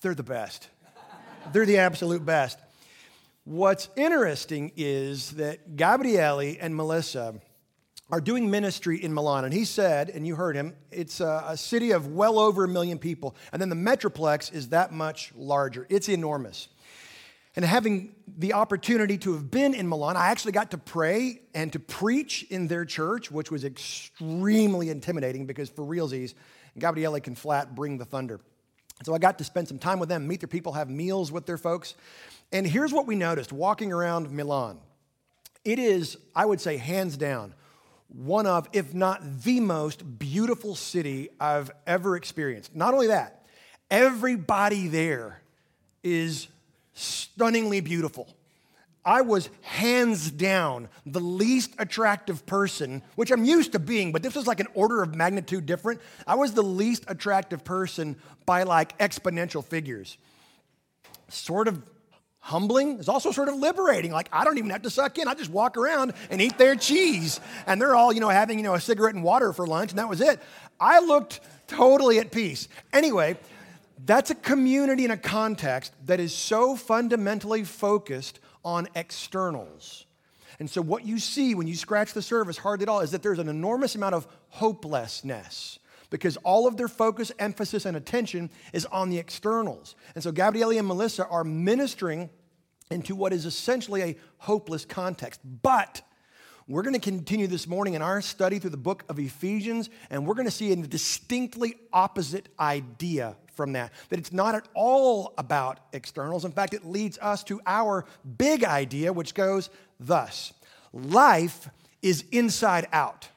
They're the best. They're the absolute best. What's interesting is that Gabriele and Melissa are doing ministry in Milan. And he said, and you heard him, it's a, a, city of well over a million people. And then the Metroplex is that much larger. It's enormous. And having the opportunity to have been in Milan, I actually got to pray and to preach in their church, which was extremely intimidating because for realsies, Gabriele can flat bring the thunder. So I got to spend some time with them, meet their people, have meals with their folks. And here's what we noticed walking around Milan. It is, I would say, hands down, one of, if not the most beautiful city I've ever experienced. Not only that, everybody there is stunningly beautiful. I was hands down the least attractive person, which I'm used to being, but this was like an order of magnitude different. I was the least attractive person by like exponential figures. Sort of humbling is also sort of liberating. Like I don't even have to suck in. I just walk around and eat their cheese. And they're all, you know, having, you know, a cigarette and water for lunch, and that was it. I looked totally at peace. Anyway, that's a community and a context that is so fundamentally focused on externals. And so, what you see when you scratch the surface hardly at all is that there's an enormous amount of hopelessness because all of their focus, emphasis, and attention is on the externals. And so, Gabriele and Melissa are ministering into what is essentially a hopeless context. But we're going to continue this morning in our study through the book of Ephesians, and we're going to see a distinctly opposite idea from that. That it's not at all about externals. In fact, it leads us to our big idea, which goes thus life is inside out.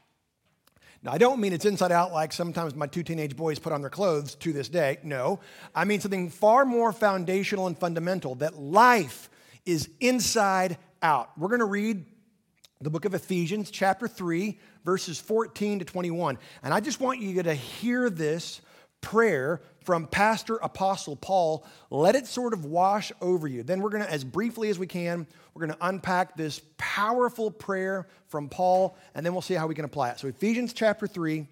Now, I don't mean it's inside out like sometimes my two teenage boys put on their clothes to this day. No. I mean something far more foundational and fundamental that life is inside out. We're going to read the book of Ephesians, chapter 3, verses 14 to 21. And I just want you to hear this prayer from Pastor Apostle Paul. Let it sort of wash over you. Then we're going to, as briefly as we can, we're going to unpack this powerful prayer from Paul, and then we'll see how we can apply it. So, Ephesians chapter 3,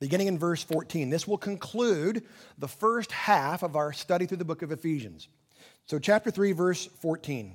beginning in verse 14. This will conclude the first half of our study through the book of Ephesians. So, chapter 3, verse 14.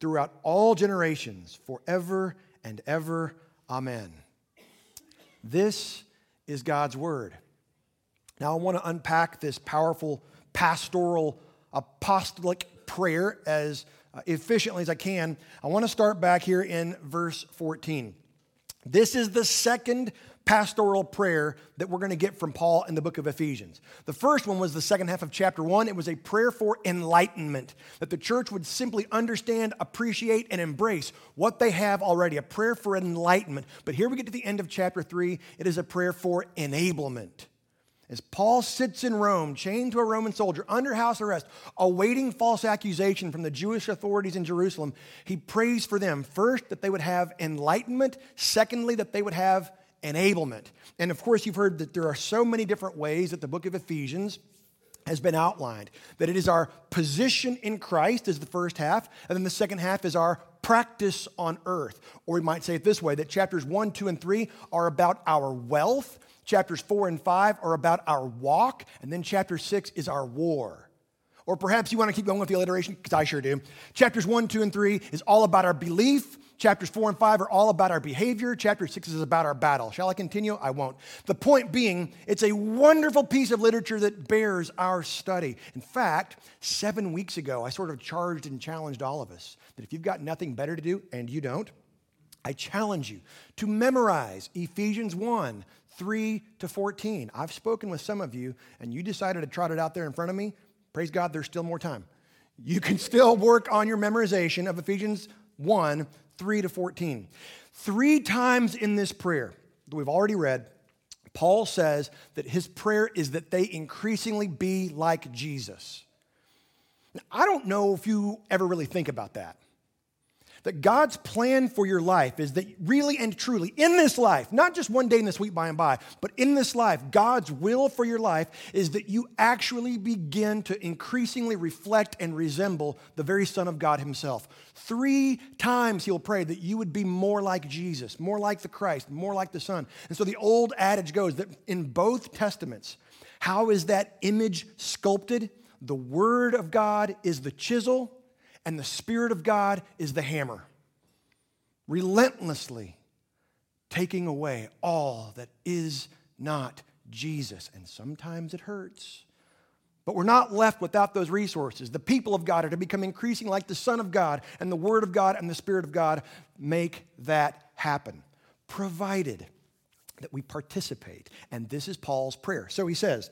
throughout all generations, forever and ever. Amen. This is God's word. Now, I want to unpack this powerful pastoral apostolic prayer as uh, efficiently as I can. I want to start back here in verse 14. This is the second pastoral prayer that we're going to get from Paul in the book of Ephesians. The first one was the second half of chapter one. It was a prayer for enlightenment, that the church would simply understand, appreciate, and embrace what they have already, a prayer for enlightenment. But here we get to the end of chapter three, it is a prayer for enablement. As Paul sits in Rome, chained to a Roman soldier, under house arrest, awaiting false accusation from the Jewish authorities in Jerusalem, he prays for them first that they would have enlightenment, secondly, that they would have enablement. And of course, you've heard that there are so many different ways that the book of Ephesians has been outlined. That it is our position in Christ is the first half, and then the second half is our practice on earth. Or we might say it this way that chapters 1, 2, and 3 are about our wealth, chapters 4 and 5 are about our walk, and then chapter 6 is our war. Or perhaps you want to keep going with the alliteration, because I sure do. Chapters 1, 2, and 3 is all about our belief. Chapters 4 and 5 are all about our behavior. Chapter 6 is about our battle. Shall I continue? I won't. The point being, it's a wonderful piece of literature that bears our study. In fact, seven weeks ago, I sort of charged and challenged all of us that if you've got nothing better to do, and you don't, I challenge you to memorize Ephesians 1 3 to 14. I've spoken with some of you, and you decided to trot it out there in front of me. Praise God, there's still more time. You can still work on your memorization of Ephesians 1 3 to 14. Three times in this prayer that we've already read, Paul says that his prayer is that they increasingly be like Jesus. Now, I don't know if you ever really think about that. That God's plan for your life is that really and truly, in this life, not just one day in the sweet by and by, but in this life, God's will for your life is that you actually begin to increasingly reflect and resemble the very Son of God Himself. Three times He'll pray that you would be more like Jesus, more like the Christ, more like the Son. And so the old adage goes that in both Testaments, how is that image sculpted? The Word of God is the chisel and the Spirit of God is the hammer, relentlessly taking away all that is not Jesus. And sometimes it hurts. But we're not left without those resources. The people of God are to become increasing like the Son of God, and the Word of God and the Spirit of God make that happen, provided that we participate. And this is Paul's prayer. So he says,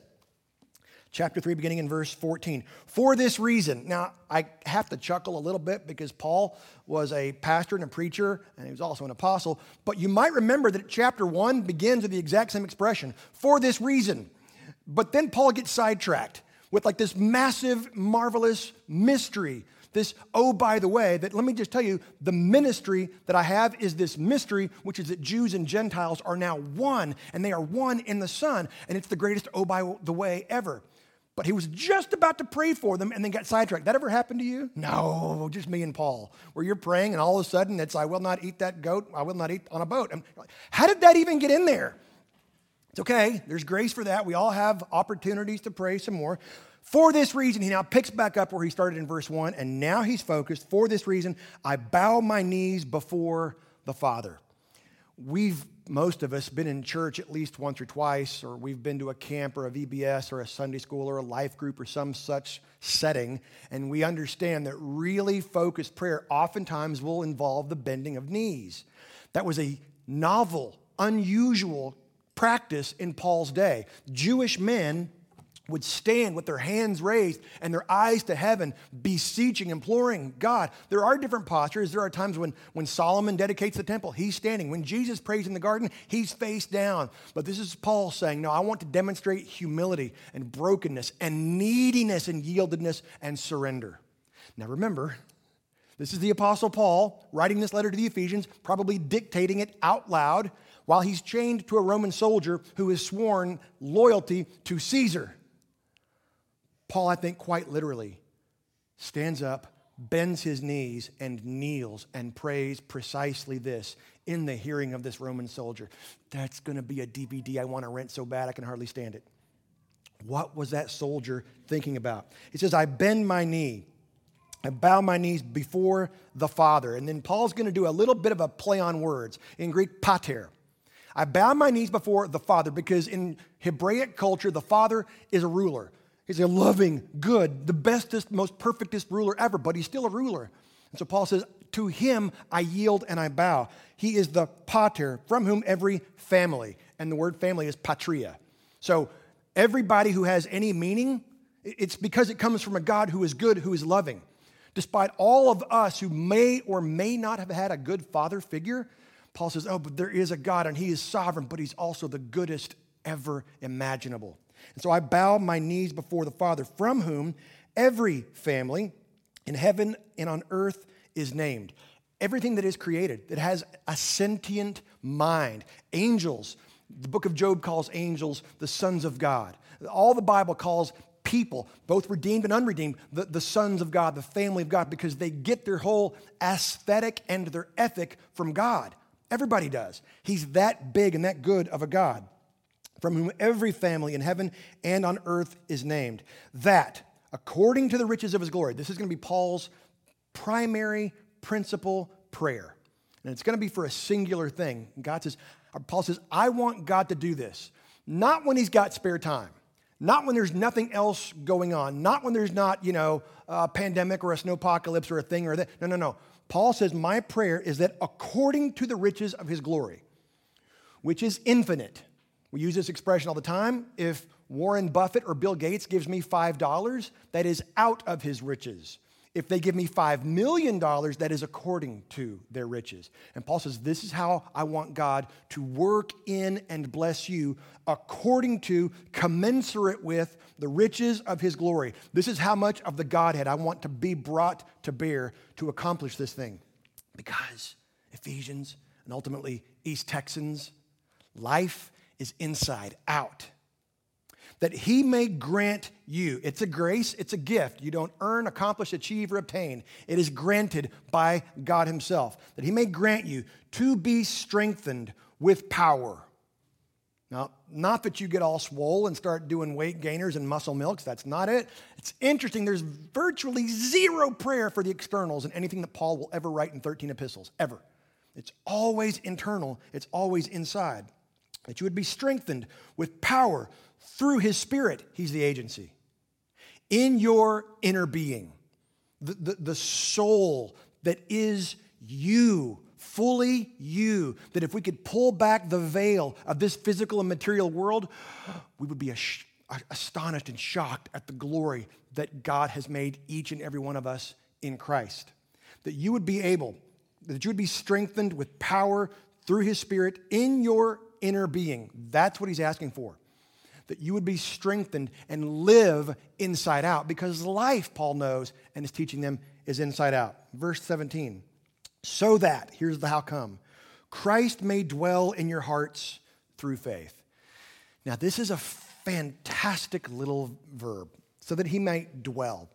chapter 3, beginning in verse 14. For this reason, now I have to chuckle a little bit because Paul was a pastor and a preacher, and he was also an apostle. But you might remember that chapter 1 begins with the exact same expression for this reason. But then Paul gets sidetracked with like this massive, marvelous mystery. This, oh, by the way, that let me just tell you, the ministry that I have is this mystery, which is that Jews and Gentiles are now one, and they are one in the Son, and it's the greatest, oh, by the way, ever. But he was just about to pray for them and then got sidetracked. That ever happened to you? No, just me and Paul. Where you're praying and all of a sudden it's, I will not eat that goat, I will not eat on a boat. how did that even get in there? It's okay, there's grace for that. We all have opportunities to pray some more. For this reason, he now picks back up where he started in verse 1, and now he's focused. For this reason, I bow my knees before the Father. We've most of us been in church at least once or twice, or we've been to a camp or a VBS or a Sunday school or a life group or some such setting, and we understand that really focused prayer oftentimes will involve the bending of knees. That was a novel, unusual practice in Paul's day. Jewish men would stand with their hands raised and their eyes to heaven, beseeching, imploring God. There are different postures. There are times when, when Solomon dedicates the temple, he's standing. When Jesus prays in the garden, he's face down. But this is Paul saying, No, I want to demonstrate humility and brokenness and neediness and yieldedness and surrender. Now remember, this is the Apostle Paul writing this letter to the Ephesians, probably dictating it out loud while he's chained to a Roman soldier who has sworn loyalty to Caesar. Paul, I think, quite literally stands up, bends his knees, and kneels and prays precisely this in the hearing of this Roman soldier. That's going to be a DVD I want to rent so bad I can hardly stand it. What was that soldier thinking about? He says, I bend my knee. I bow my knees before the Father. And then Paul's going to do a little bit of a play on words in Greek, pater. I bow my knees before the Father because in Hebraic culture, the Father is a ruler. He's a loving, good, the bestest, most perfectest ruler ever, but he's still a ruler. And so Paul says, To him I yield and I bow. He is the pater, from whom every family, and the word family is patria. So everybody who has any meaning, it's because it comes from a God who is good, who is loving. Despite all of us who may or may not have had a good father figure, Paul says, Oh, but there is a God and he is sovereign, but he's also the goodest ever imaginable. And so I bow my knees before the Father, from whom every family in heaven and on earth is named. Everything that is created, that has a sentient mind. Angels, the book of Job calls angels the sons of God. All the Bible calls people, both redeemed and unredeemed, the, the sons of God, the family of God, because they get their whole aesthetic and their ethic from God. Everybody does. He's that big and that good of a God from whom every family in heaven and on earth is named. That, according to the riches of his glory, this is going to be Paul's primary principal prayer. And it's going to be for a singular thing. God says, Paul says, I want God to do this, not when he's got spare time. Not when there's nothing else going on. Not when there's not, you know, a pandemic or a snowpocalypse or a thing or that. No, no, no. Paul says, My prayer is that according to the riches of his glory, which is infinite. We use this expression all the time. If Warren Buffett or Bill Gates gives me $5, that is out of his riches. If they give me $5 million, that is according to their riches. And Paul says, This is how I want God to work in and bless you according to, commensurate with the riches of his glory. This is how much of the Godhead I want to be brought to bear to accomplish this thing. Because Ephesians and ultimately East Texans, life is inside out that he may grant you. It's a grace, it's a gift. You don't earn, accomplish, achieve, or obtain. It is granted by God himself. That he may grant you to be strengthened with power. Now, not that you get all swole and start doing weight gainers and muscle milks. That's not it. It's interesting. There's virtually zero prayer for the externals in anything that Paul will ever write in 13 epistles, ever. It's always internal, it's always inside. That you would be strengthened with power through his spirit, he's the agency. In your inner being, the, the, the soul that is you, fully you, that if we could pull back the veil of this physical and material world, we would be astonished and shocked at the glory that God has made each and every one of us in Christ. That you would be able, that you would be strengthened with power through his spirit in your inner being. That's what he's asking for that you would be strengthened and live inside out because life, Paul knows, and is teaching them, is inside out. Verse 17. So that, here's the how come, Christ may dwell in your hearts through faith. Now, this is a fantastic little verb, so that he might dwell.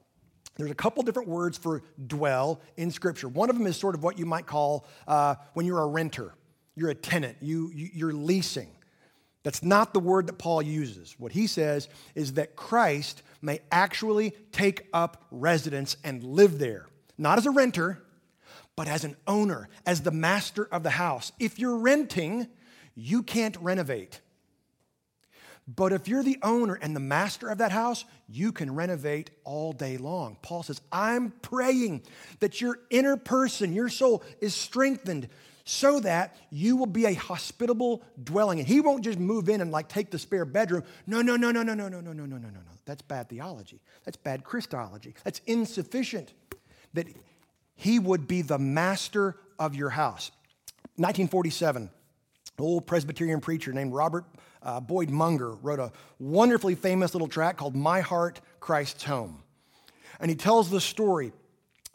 There's a couple different words for dwell in Scripture. One of them is sort of what you might call uh, when you're a renter, you're a tenant, you, you, you're leasing. That's not the word that Paul uses. What he says is that Christ may actually take up residence and live there, not as a renter, but as an owner, as the master of the house. If you're renting, you can't renovate. But if you're the owner and the master of that house, you can renovate all day long. Paul says, I'm praying that your inner person, your soul, is strengthened so that you will be a hospitable dwelling. And he won't just move in and like take the spare bedroom. No, no, no, no, no, no, no, no, no, no, no, no. No. That's bad theology. That's bad Christology. That's insufficient. That he would be the master of your house. 1947, an old Presbyterian preacher named Robert uh, Boyd Munger wrote a wonderfully famous little tract called My Heart, Christ's Home. And he tells the story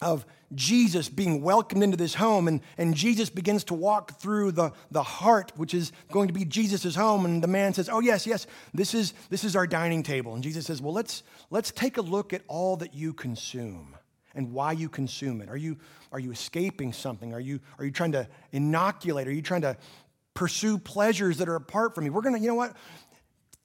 of Jesus being welcomed into this home, and, and Jesus begins to walk through the, the heart, which is going to be Jesus' home. And the man says, Oh, yes, yes, this is, this is our dining table. And Jesus says, Well, let's, let's take a look at all that you consume and why you consume it. Are you, are you escaping something? Are you, are you trying to inoculate? Are you trying to pursue pleasures that are apart from you? We're to, you know what?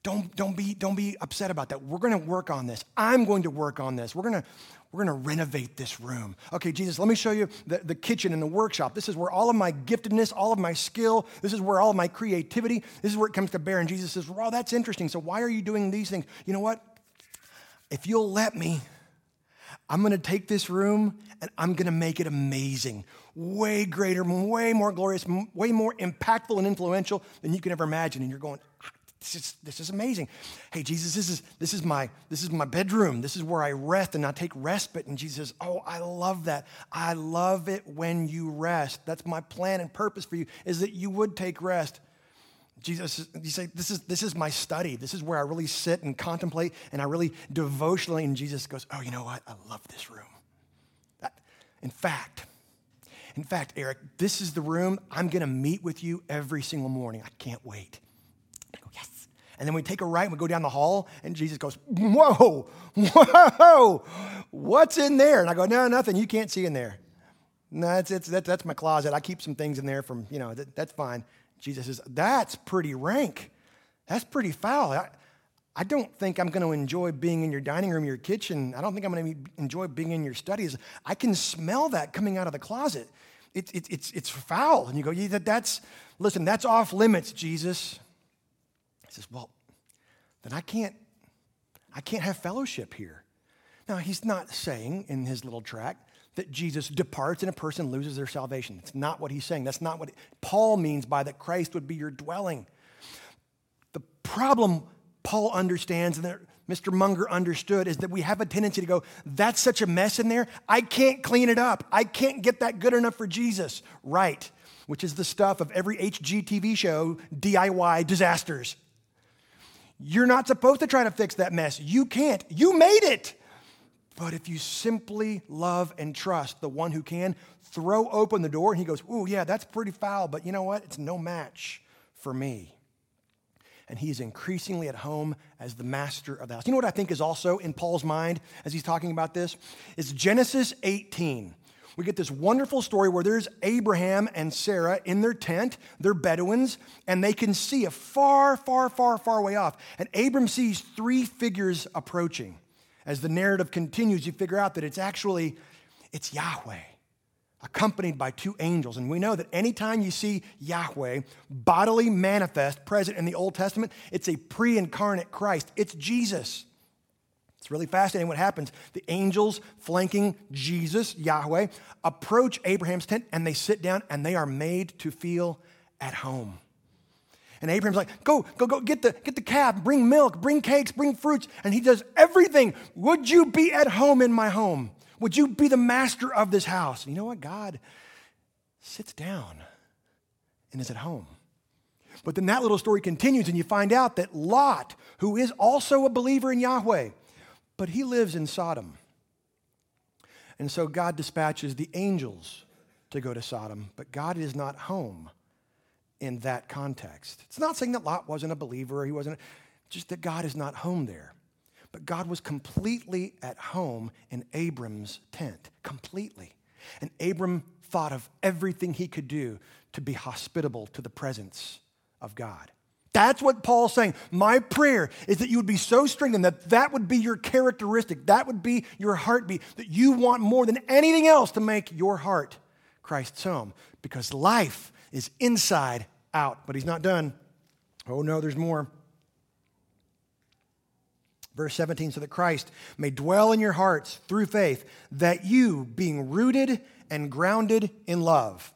Don't, don't, be, don't be upset about that. We're going to work on this. I'm going to work on this. We're going to, we're going to renovate this room. Okay, Jesus, let me show you the, the kitchen and the workshop. This is where all of my giftedness, all of my skill, this is where all of my creativity, this is where it comes to bear. And Jesus says, Well, that's interesting. So why are you doing these things? You know what? If you'll let me, I'm going to take this room and I'm going to make it amazing. Way greater, way more glorious, way more impactful and influential than you can ever imagine. And you're going, this is, this is amazing. Hey, Jesus, this is, this, is my, this is my bedroom. This is where I rest and I take respite. And Jesus says, Oh, I love that. I love it when you rest. That's my plan and purpose for you, is that you would take rest. Jesus, you say, this is, this is my study. This is where I really sit and contemplate and I really devotionally. And Jesus goes, Oh, you know what? I love this room. That, in fact, in fact, Eric, this is the room I'm going to meet with you every single morning. I can't wait. And then we take a right and we go down the hall, and Jesus goes, Whoa, whoa, what's in there? And I go, No, nothing. You can't see in there. No, it's, it's, that, that's my closet. I keep some things in there from, you know, that, that's fine. Jesus says, That's pretty rank. That's pretty foul. I, I don't think I'm going to enjoy being in your dining room, your kitchen. I don't think I'm going to enjoy being in your studies. I can smell that coming out of the closet. It, it, it's, it's foul. And you go, yeah, that, that's, listen, that's off limits, Jesus. He says, Well, then I can't, I can't have fellowship here. Now, he's not saying in his little tract that Jesus departs and a person loses their salvation. It's not what he's saying. That's not what Paul means by that Christ would be your dwelling. The problem Paul understands and that Mr. Munger understood is that we have a tendency to go, that's such a mess in there. I can't clean it up. I can't get that good enough for Jesus. Right, which is the stuff of every HGTV show, DIY disasters. You're not supposed to try to fix that mess. You can't. You made it. But if you simply love and trust the one who can, throw open the door and he goes, Ooh, yeah, that's pretty foul, but you know what? It's no match for me. And he's increasingly at home as the master of the house. You know what I think is also in Paul's mind as he's talking about this? Is Genesis 18 we get this wonderful story where there's Abraham and Sarah in their tent. They're Bedouins, and they can see a far, far, far, far way off. And Abram sees three figures approaching. As the narrative continues, you figure out that it's actually it's Yahweh, accompanied by two angels. And we know that anytime you see Yahweh bodily manifest present in the Old Testament, it's a pre-incarnate Christ. It's Jesus. It's really fascinating what happens. The angels flanking Jesus, Yahweh, approach Abraham's tent and they sit down and they are made to feel at home. And Abraham's like, go, go, go, get the, get the calf, bring milk, bring cakes, bring fruits. And he does everything. Would you be at home in my home? Would you be the master of this house? And you know what? God sits down and is at home. But then that little story continues, and you find out that Lot, who is also a believer in Yahweh, but he lives in Sodom. And so God dispatches the angels to go to Sodom, but God is not home in that context. It's not saying that Lot wasn't a believer, or he wasn't, just that God is not home there. But God was completely at home in Abram's tent, completely. And Abram thought of everything he could do to be hospitable to the presence of God. That's what Paul's saying. My prayer is that you would be so strengthened that that would be your characteristic, that would be your heartbeat, that you want more than anything else to make your heart Christ's home because life is inside out. But he's not done. Oh no, there's more. Verse 17, so that Christ may dwell in your hearts through faith, that you, being rooted and grounded in love,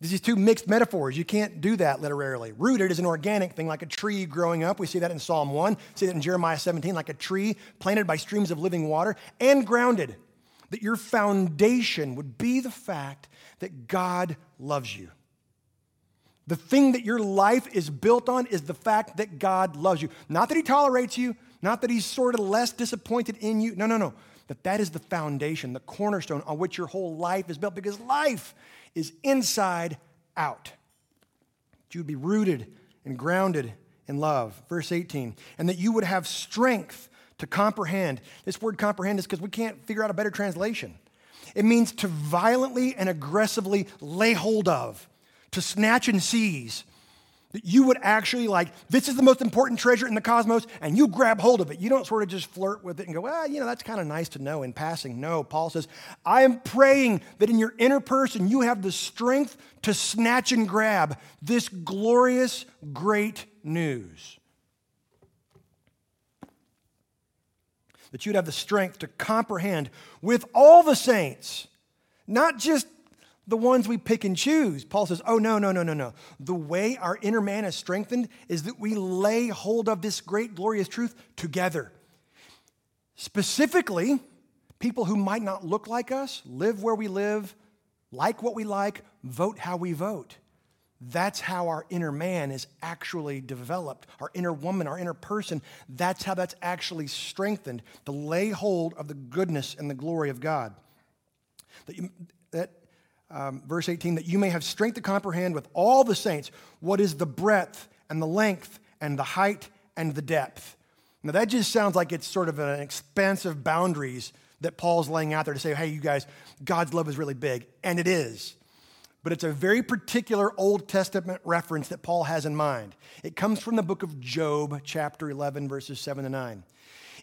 these two mixed metaphors. You can't do that literally. Rooted is an organic thing, like a tree growing up. We see that in Psalm 1. We see that in Jeremiah 17, like a tree planted by streams of living water. And grounded, that your foundation would be the fact that God loves you. The thing that your life is built on is the fact that God loves you. Not that He tolerates you, not that He's sort of less disappointed in you. No, no, no. That that is the foundation, the cornerstone on which your whole life is built because life is inside out. You would be rooted and grounded in love. Verse 18, and that you would have strength to comprehend. This word comprehend is because we can't figure out a better translation. It means to violently and aggressively lay hold of, to snatch and seize, that you would actually like, this is the most important treasure in the cosmos, and you grab hold of it. You don't sort of just flirt with it and go, well, you know, that's kind of nice to know in passing. No, Paul says, I am praying that in your inner person you have the strength to snatch and grab this glorious, great news. That you'd have the strength to comprehend with all the saints, not just the ones we pick and choose. Paul says, oh, no, no, no, no, no. The way our inner man is strengthened is that we lay hold of this great, glorious truth together. Specifically, people who might not look like us, live where we live, like what we like, vote how we vote. That's how our inner man is actually developed. Our inner woman, our inner person, that's how that's actually strengthened to lay hold of the goodness and the glory of God. That, um, verse 18, that you may have strength to comprehend with all the saints what is the breadth and the length and the height and the depth. Now, that just sounds like it's sort of an expansive boundaries that Paul's laying out there to say, hey, you guys, God's love is really big. And it is. But it's a very particular Old Testament reference that Paul has in mind. It comes from the book of Job, chapter 11, verses 7 to 9.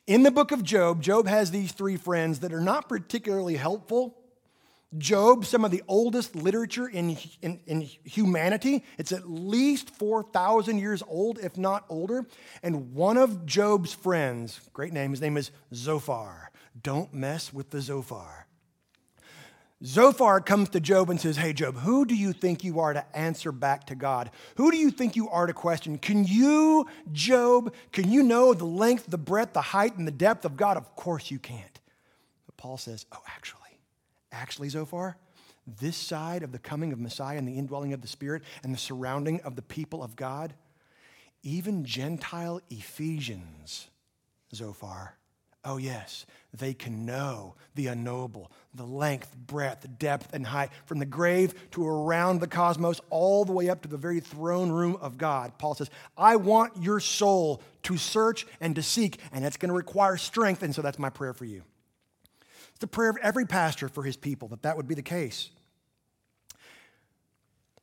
In the book of Job, Job has these three friends that are not particularly helpful Job, some of the oldest literature in, in, in, humanity. It's at least 4,000 years old, if not older. And one of Job's friends, great name, his name is Zophar. Don't mess with the Zophar. Zophar comes to Job and says, Hey, Job, who do you think you are to answer back to God? Who do you think you are to question? Can you, Job, can you know the length, the breadth, the height, and the depth of God? Of course you can't. But Paul says, Oh, actually, actually, Zophar, this side of the coming of Messiah and the indwelling of the Spirit and the surrounding of the people of God, even Gentile Ephesians, Zophar, Oh, yes, they can know the unknowable, the length, breadth, depth, and height, from the grave to around the cosmos, all the way up to the very throne room of God. Paul says, I want your soul to search and to seek, and it's going to require strength, and so that's my prayer for you. It's the prayer of every pastor for his people that that would be the case.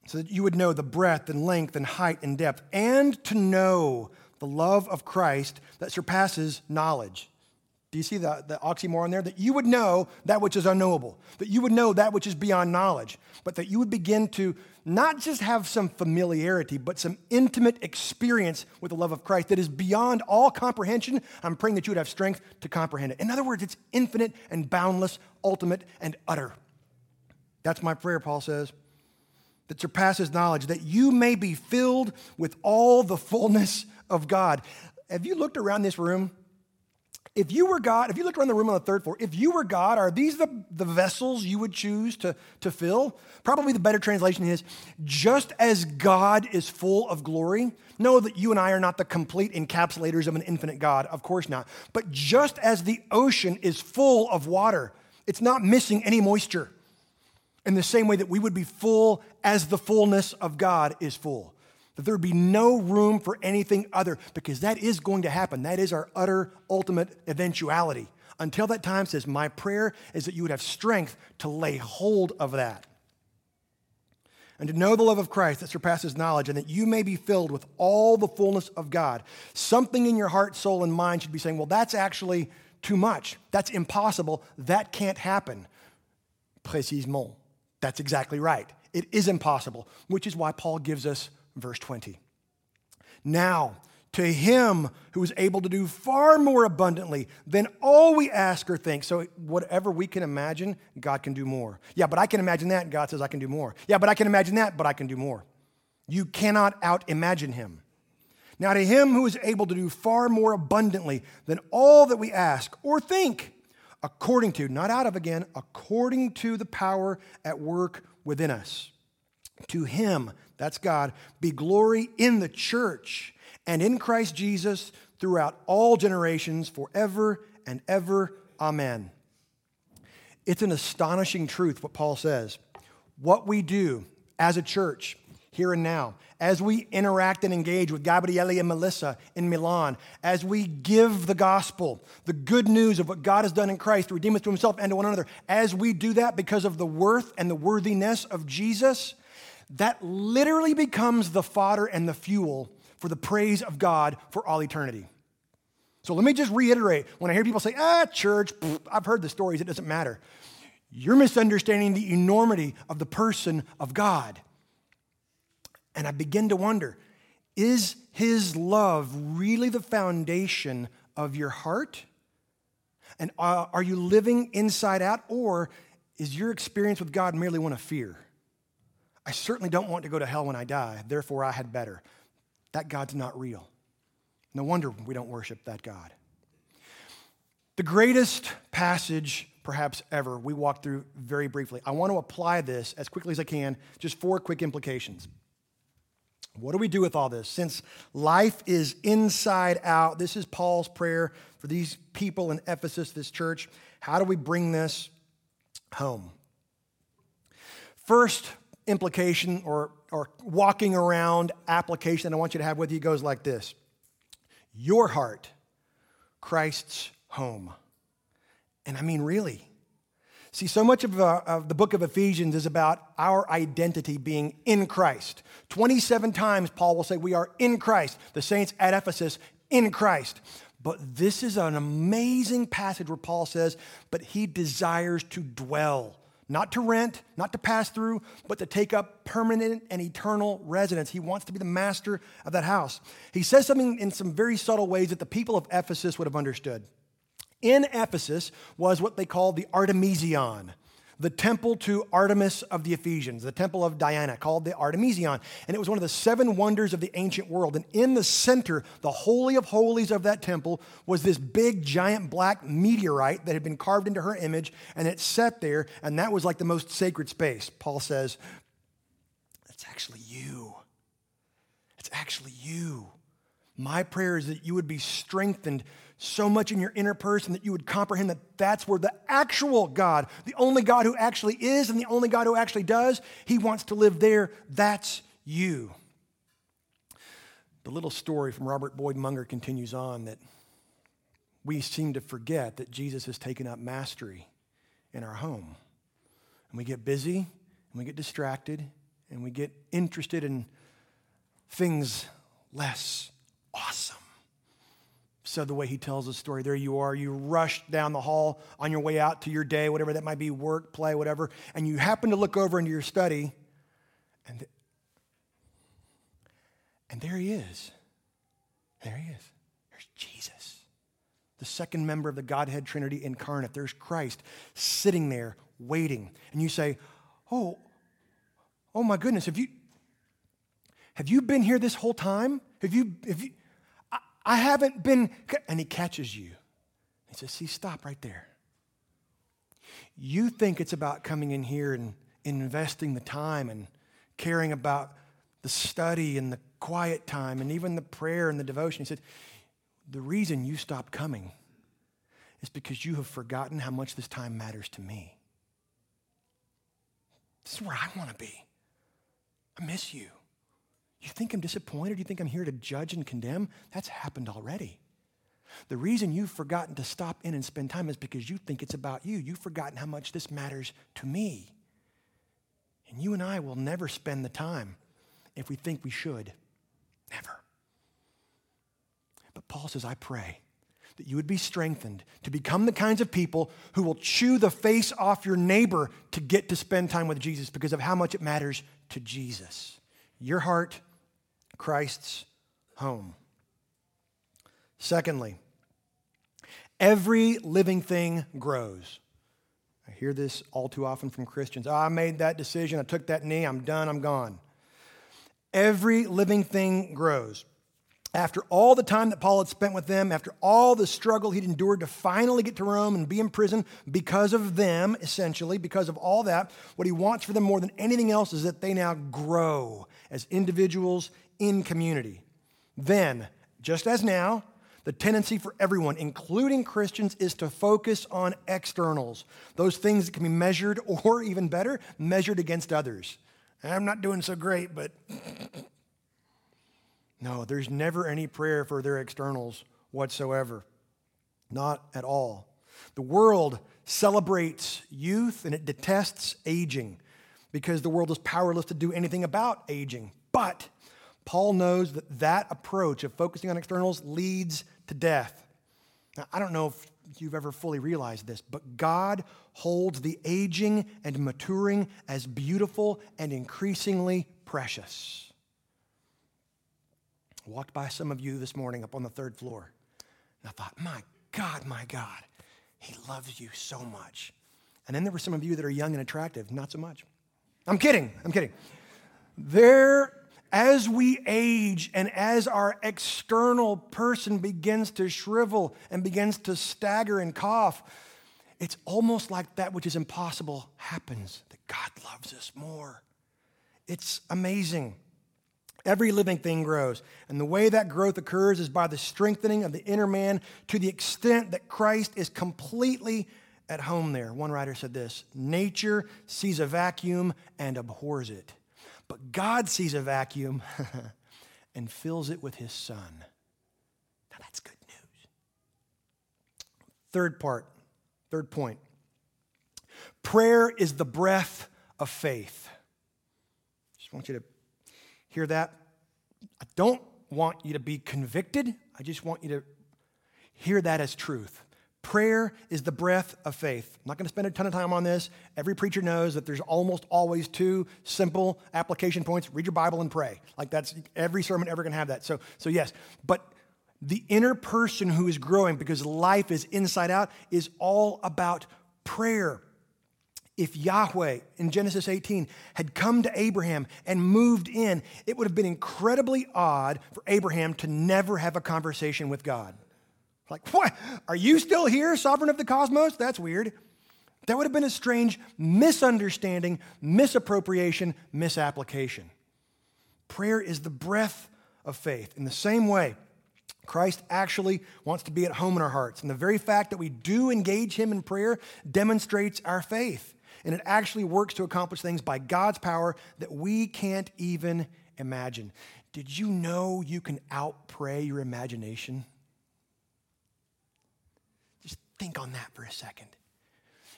So that you would know the breadth and length and height and depth, and to know the love of Christ that surpasses knowledge do you see the, the oxymoron there? That you would know that which is unknowable, that you would know that which is beyond knowledge, but that you would begin to not just have some familiarity, but some intimate experience with the love of Christ that is beyond all comprehension. I'm praying that you would have strength to comprehend it. In other words, it's infinite and boundless, ultimate and utter. That's my prayer, Paul says, that surpasses knowledge, that you may be filled with all the fullness of God. Have you looked around this room? If you were God, if you looked around the room on the third floor, if you were God, are these the, the vessels you would choose to, to fill? Probably the better translation is just as God is full of glory, know that you and I are not the complete encapsulators of an infinite God. Of course not. But just as the ocean is full of water, it's not missing any moisture. In the same way that we would be full as the fullness of God is full that there be no room for anything other, because that is going to happen. That is our utter, ultimate eventuality. Until that time, says, My prayer is that you would have strength to lay hold of that. And to know the love of Christ that surpasses knowledge, and that you may be filled with all the fullness of God. Something in your heart, soul, and mind should be saying, Well, that's actually too much. That's impossible. That can't happen. Précisément. That's exactly right. It is impossible, which is why Paul gives us verse 20. Now, to him who is able to do far more abundantly than all we ask or think. So, whatever we can imagine, God can do more. Yeah, but I can imagine that, God says, I can do more. Yeah, but I can imagine that, but I can do more. You cannot out imagine him. Now, to him who is able to do far more abundantly than all that we ask or think, according to, not out of again, according to the power at work within us. To him, that's God, be glory in the church and in Christ Jesus throughout all generations, forever and ever. Amen. It's an astonishing truth what Paul says. What we do as a church, here and now, as we interact and engage with Gabriele and Melissa in Milan, as we give the gospel, the good news of what God has done in Christ to redeem us to himself and to one another, as we do that because of the worth and the worthiness of Jesus, that literally becomes the fodder and the fuel for the praise of God for all eternity. So let me just reiterate when I hear people say, ah, church, I've heard the stories, it doesn't matter. You're misunderstanding the enormity of the person of God. And I begin to wonder is his love really the foundation of your heart? And uh, are you living inside out, or is your experience with God merely one of fear? I certainly don't want to go to hell when I die, therefore I had better. That God's not real. No wonder we don't worship that God. The greatest passage perhaps ever we walk through very briefly. I want to apply this as quickly as I can, just four quick implications. What do we do with all this? Since life is inside out, this is Paul's prayer for these people in Ephesus, this church. How do we bring this home? First, implication or, or walking around application that I want you to have with you goes like this Your heart, Christ's home. And I mean, really. See, so much of, uh, of, the book of Ephesians is about our identity being in Christ. 27 times Paul will say, We are in Christ. The saints at Ephesus, in Christ. But this is an amazing passage where Paul says, But he desires to dwell not to rent, not to pass through, but to take up permanent and eternal residence. He wants to be the master of that house. He says something in some very subtle ways that the people of Ephesus would have understood. In Ephesus was what they called the Artemision, the temple to Artemis of the Ephesians, the temple of Diana, called the Artemision. And it was one of the seven wonders of the ancient world. And in the center, the Holy of Holies of that temple, was this big, giant black meteorite that had been carved into her image, and it sat there, and that was like the most sacred space. Paul says, It's actually you. It's actually you. My prayer is that you would be strengthened so much in your inner person that you would comprehend that that's where the actual God, the only God who actually is and the only God who actually does, He wants to live there. That's you. The little story from Robert Boyd Munger continues on that we seem to forget that Jesus has taken up mastery in our home. And we get busy and we get distracted and we get interested in things less awesome so the way he tells the story. There you are, you rush down the hall on your way out to your day, whatever that might be, work, play, whatever, and you happen to look over into your study, and, th- and there he is. There he is. There's Jesus, the second member of the Godhead Trinity incarnate. There's Christ sitting there waiting. And you say, Oh, oh my goodness, have you have you been here this whole time? Have you have you I haven't been, and he catches you. He says, See, stop right there. You think it's about coming in here and investing the time and caring about the study and the quiet time and even the prayer and the devotion. He said, The reason you stopped coming is because you have forgotten how much this time matters to me. This is where I want to be. I miss you. You think I'm disappointed? You think I'm here to judge and condemn? That's happened already. The reason you've forgotten to stop in and spend time is because you think it's about you. You've forgotten how much this matters to me. And you and I will never spend the time if we think we should. Never. But Paul says, I pray that you would be strengthened to become the kinds of people who will chew the face off your neighbor to get to spend time with Jesus because of how much it matters to Jesus. Your heart Christ's home. Secondly, every living thing grows. I hear this all too often from Christians. Oh, I made that decision. I took that knee. I'm done. I'm gone. Every living thing grows. After all the time that Paul had spent with them, after all the struggle he'd endured to finally get to Rome and be in prison because of them, essentially, because of all that, what he wants for them more than anything else is that they now grow as individuals in community. Then, just as now, the tendency for everyone, including Christians, is to focus on externals, those things that can be measured, or even better, measured against others. I'm not doing so great, but no, there's never any prayer for their externals whatsoever. Not at all. The world celebrates youth and it detests aging because the world is powerless to do anything about aging. But Paul knows that that approach of focusing on externals leads to death. Now, I don't know if you've ever fully realized this, but God holds the aging and maturing as beautiful and increasingly precious. I walked by some of you this morning up on the third floor, and I thought, my God, my God, He loves you so much. And then there were some of you that are young and attractive, not so much. I'm kidding, I'm kidding. There as we age and as our external person begins to shrivel and begins to stagger and cough, it's almost like that which is impossible happens, that God loves us more. It's amazing. Every living thing grows. And the way that growth occurs is by the strengthening of the inner man to the extent that Christ is completely at home there. One writer said this Nature sees a vacuum and abhors it. But God sees a vacuum and fills it with his son. Now that's good news. Third part, third point. Prayer is the breath of faith. Just want you to hear that. I don't want you to be convicted. I just want you to hear that as truth. Prayer is the breath of faith. I'm not going to spend a ton of time on this. Every preacher knows that there's almost always two simple application points read your Bible and pray. Like that's every sermon ever going to have that. So, so, yes, but the inner person who is growing because life is inside out is all about prayer. if Yahweh in Genesis 18 had come to Abraham and moved in, it would have been incredibly odd for Abraham to never have a conversation with God. Like, what? Are you still here, sovereign of the cosmos? That's weird. That would have been a strange misunderstanding, misappropriation, misapplication. Prayer is the breath of faith. In the same way, Christ actually wants to be at home in our hearts. And the very fact that we do engage Him in prayer demonstrates our faith. And it actually works to accomplish things by God's power that we can't even imagine. Did you know you can outpray your imagination? Think on that for a second.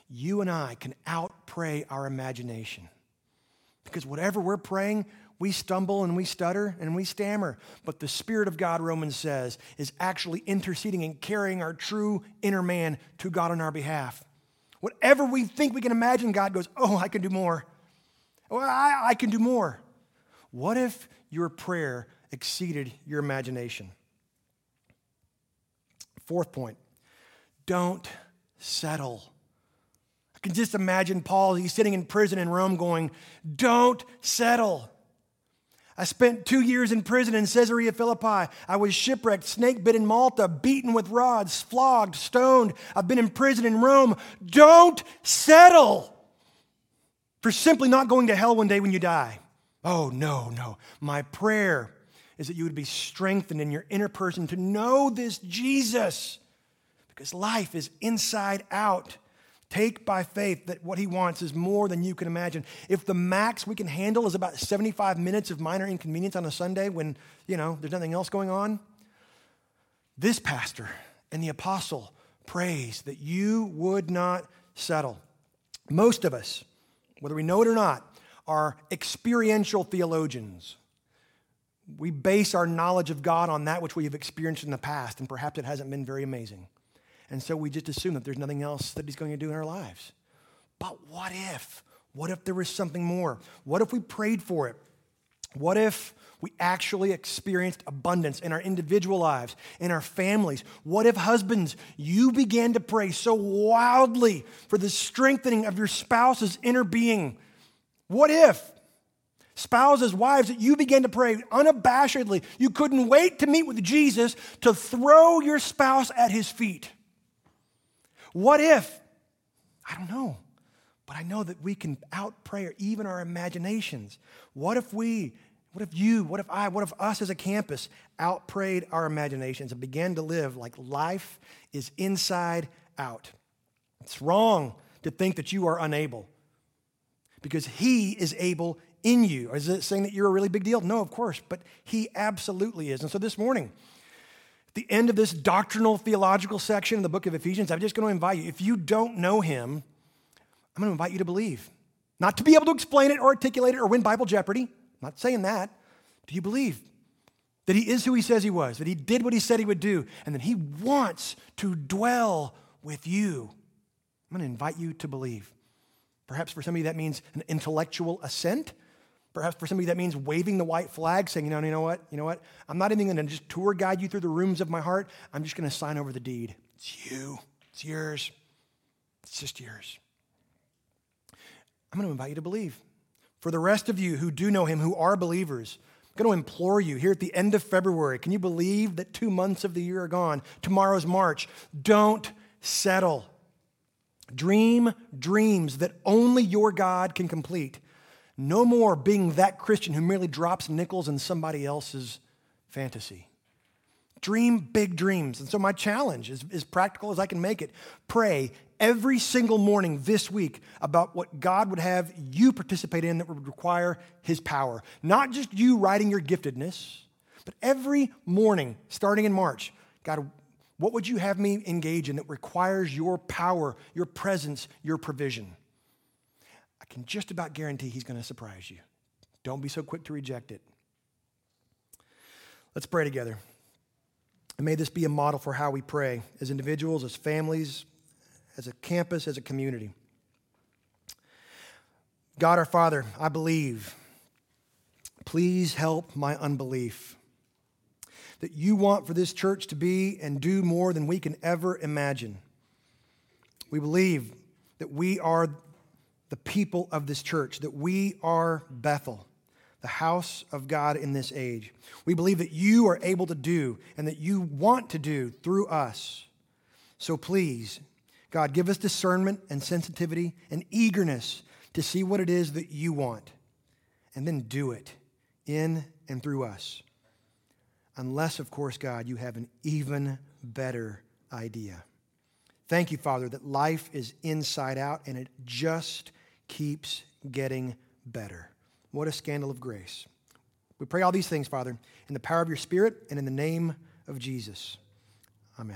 You and I can outpray our imagination. Because whatever we're praying, we stumble and we stutter and we stammer. But the Spirit of God, Romans says, is actually interceding and carrying our true inner man to God on our behalf. Whatever we think we can imagine, God goes, Oh, I can do more. Oh, I, I can do more. What if your prayer exceeded your imagination? Fourth point don't settle. I can just imagine Paul, he's sitting in prison in Rome going, Don't settle. I spent two years in prison in Caesarea Philippi. I was shipwrecked, snake bit in Malta, beaten with rods, flogged, stoned. I've been in prison in Rome. Don't settle for simply not going to hell one day when you die. Oh, no, no. My prayer is that you would be strengthened in your inner person to know this Jesus because life is inside out. Take by faith that what he wants is more than you can imagine. If the max we can handle is about 75 minutes of minor inconvenience on a Sunday when, you know, there's nothing else going on, this pastor and the apostle prays that you would not settle. Most of us, whether we know it or not, are experiential theologians. We base our knowledge of God on that which we have experienced in the past, and perhaps it hasn't been very amazing. And so we just assume that there's nothing else that he's going to do in our lives. But what if? What if there was something more? What if we prayed for it? What if we actually experienced abundance in our individual lives, in our families? What if, husbands, you began to pray so wildly for the strengthening of your spouse's inner being? What if, spouses, wives, that you began to pray unabashedly? You couldn't wait to meet with Jesus to throw your spouse at his feet. What if? I don't know. But I know that we can outpray even our imaginations. What if we, what if you, what if I, what if us as a campus outprayed our imaginations and began to live like life is inside out? It's wrong to think that you are unable because He is able in you. Is it saying that you're a really big deal? No, of course, but He absolutely is. And so this morning, the end of this doctrinal theological section in the book of Ephesians, I'm just going to invite you. If you don't know him, I'm going to invite you to believe. Not to be able to explain it or articulate it or win Bible Jeopardy. I'm not saying that. Do you believe that he is who he says he was, that he did what he said he would do, and that he wants to dwell with you? I'm going to invite you to believe. Perhaps for some of you that means an intellectual assent. Perhaps for somebody that means waving the white flag, saying, you know, you know what, you know what? I'm not even going to just tour guide you through the rooms of my heart. I'm just going to sign over the deed. It's you. It's yours. It's just yours. I'm going to invite you to believe. For the rest of you who do know him, who are believers, I'm going to implore you here at the end of February. Can you believe that two months of the year are gone? Tomorrow's March. Don't settle. Dream dreams that only your God can complete. No more being that Christian who merely drops nickels in somebody else's fantasy. Dream big dreams. And so, my challenge is as practical as I can make it pray every single morning this week about what God would have you participate in that would require His power. Not just you writing your giftedness, but every morning starting in March, God, what would you have me engage in that requires your power, your presence, your provision? I can just about guarantee he's going to surprise you. Don't be so quick to reject it. Let's pray together. And may this be a model for how we pray as individuals, as families, as a campus, as a community. God our Father, I believe. Please help my unbelief. That you want for this church to be and do more than we can ever imagine. We believe that we are the people of this church, that we are Bethel, the house of God in this age. We believe that you are able to do and that you want to do through us. So please, God, give us discernment and sensitivity and eagerness to see what it is that you want, and then do it in and through us. Unless, of course, God, you have an even better idea. Thank you, Father, that life is inside out and it just keeps getting better. What a scandal of grace. We pray all these things, Father, in the power of your Spirit and in the name of Jesus.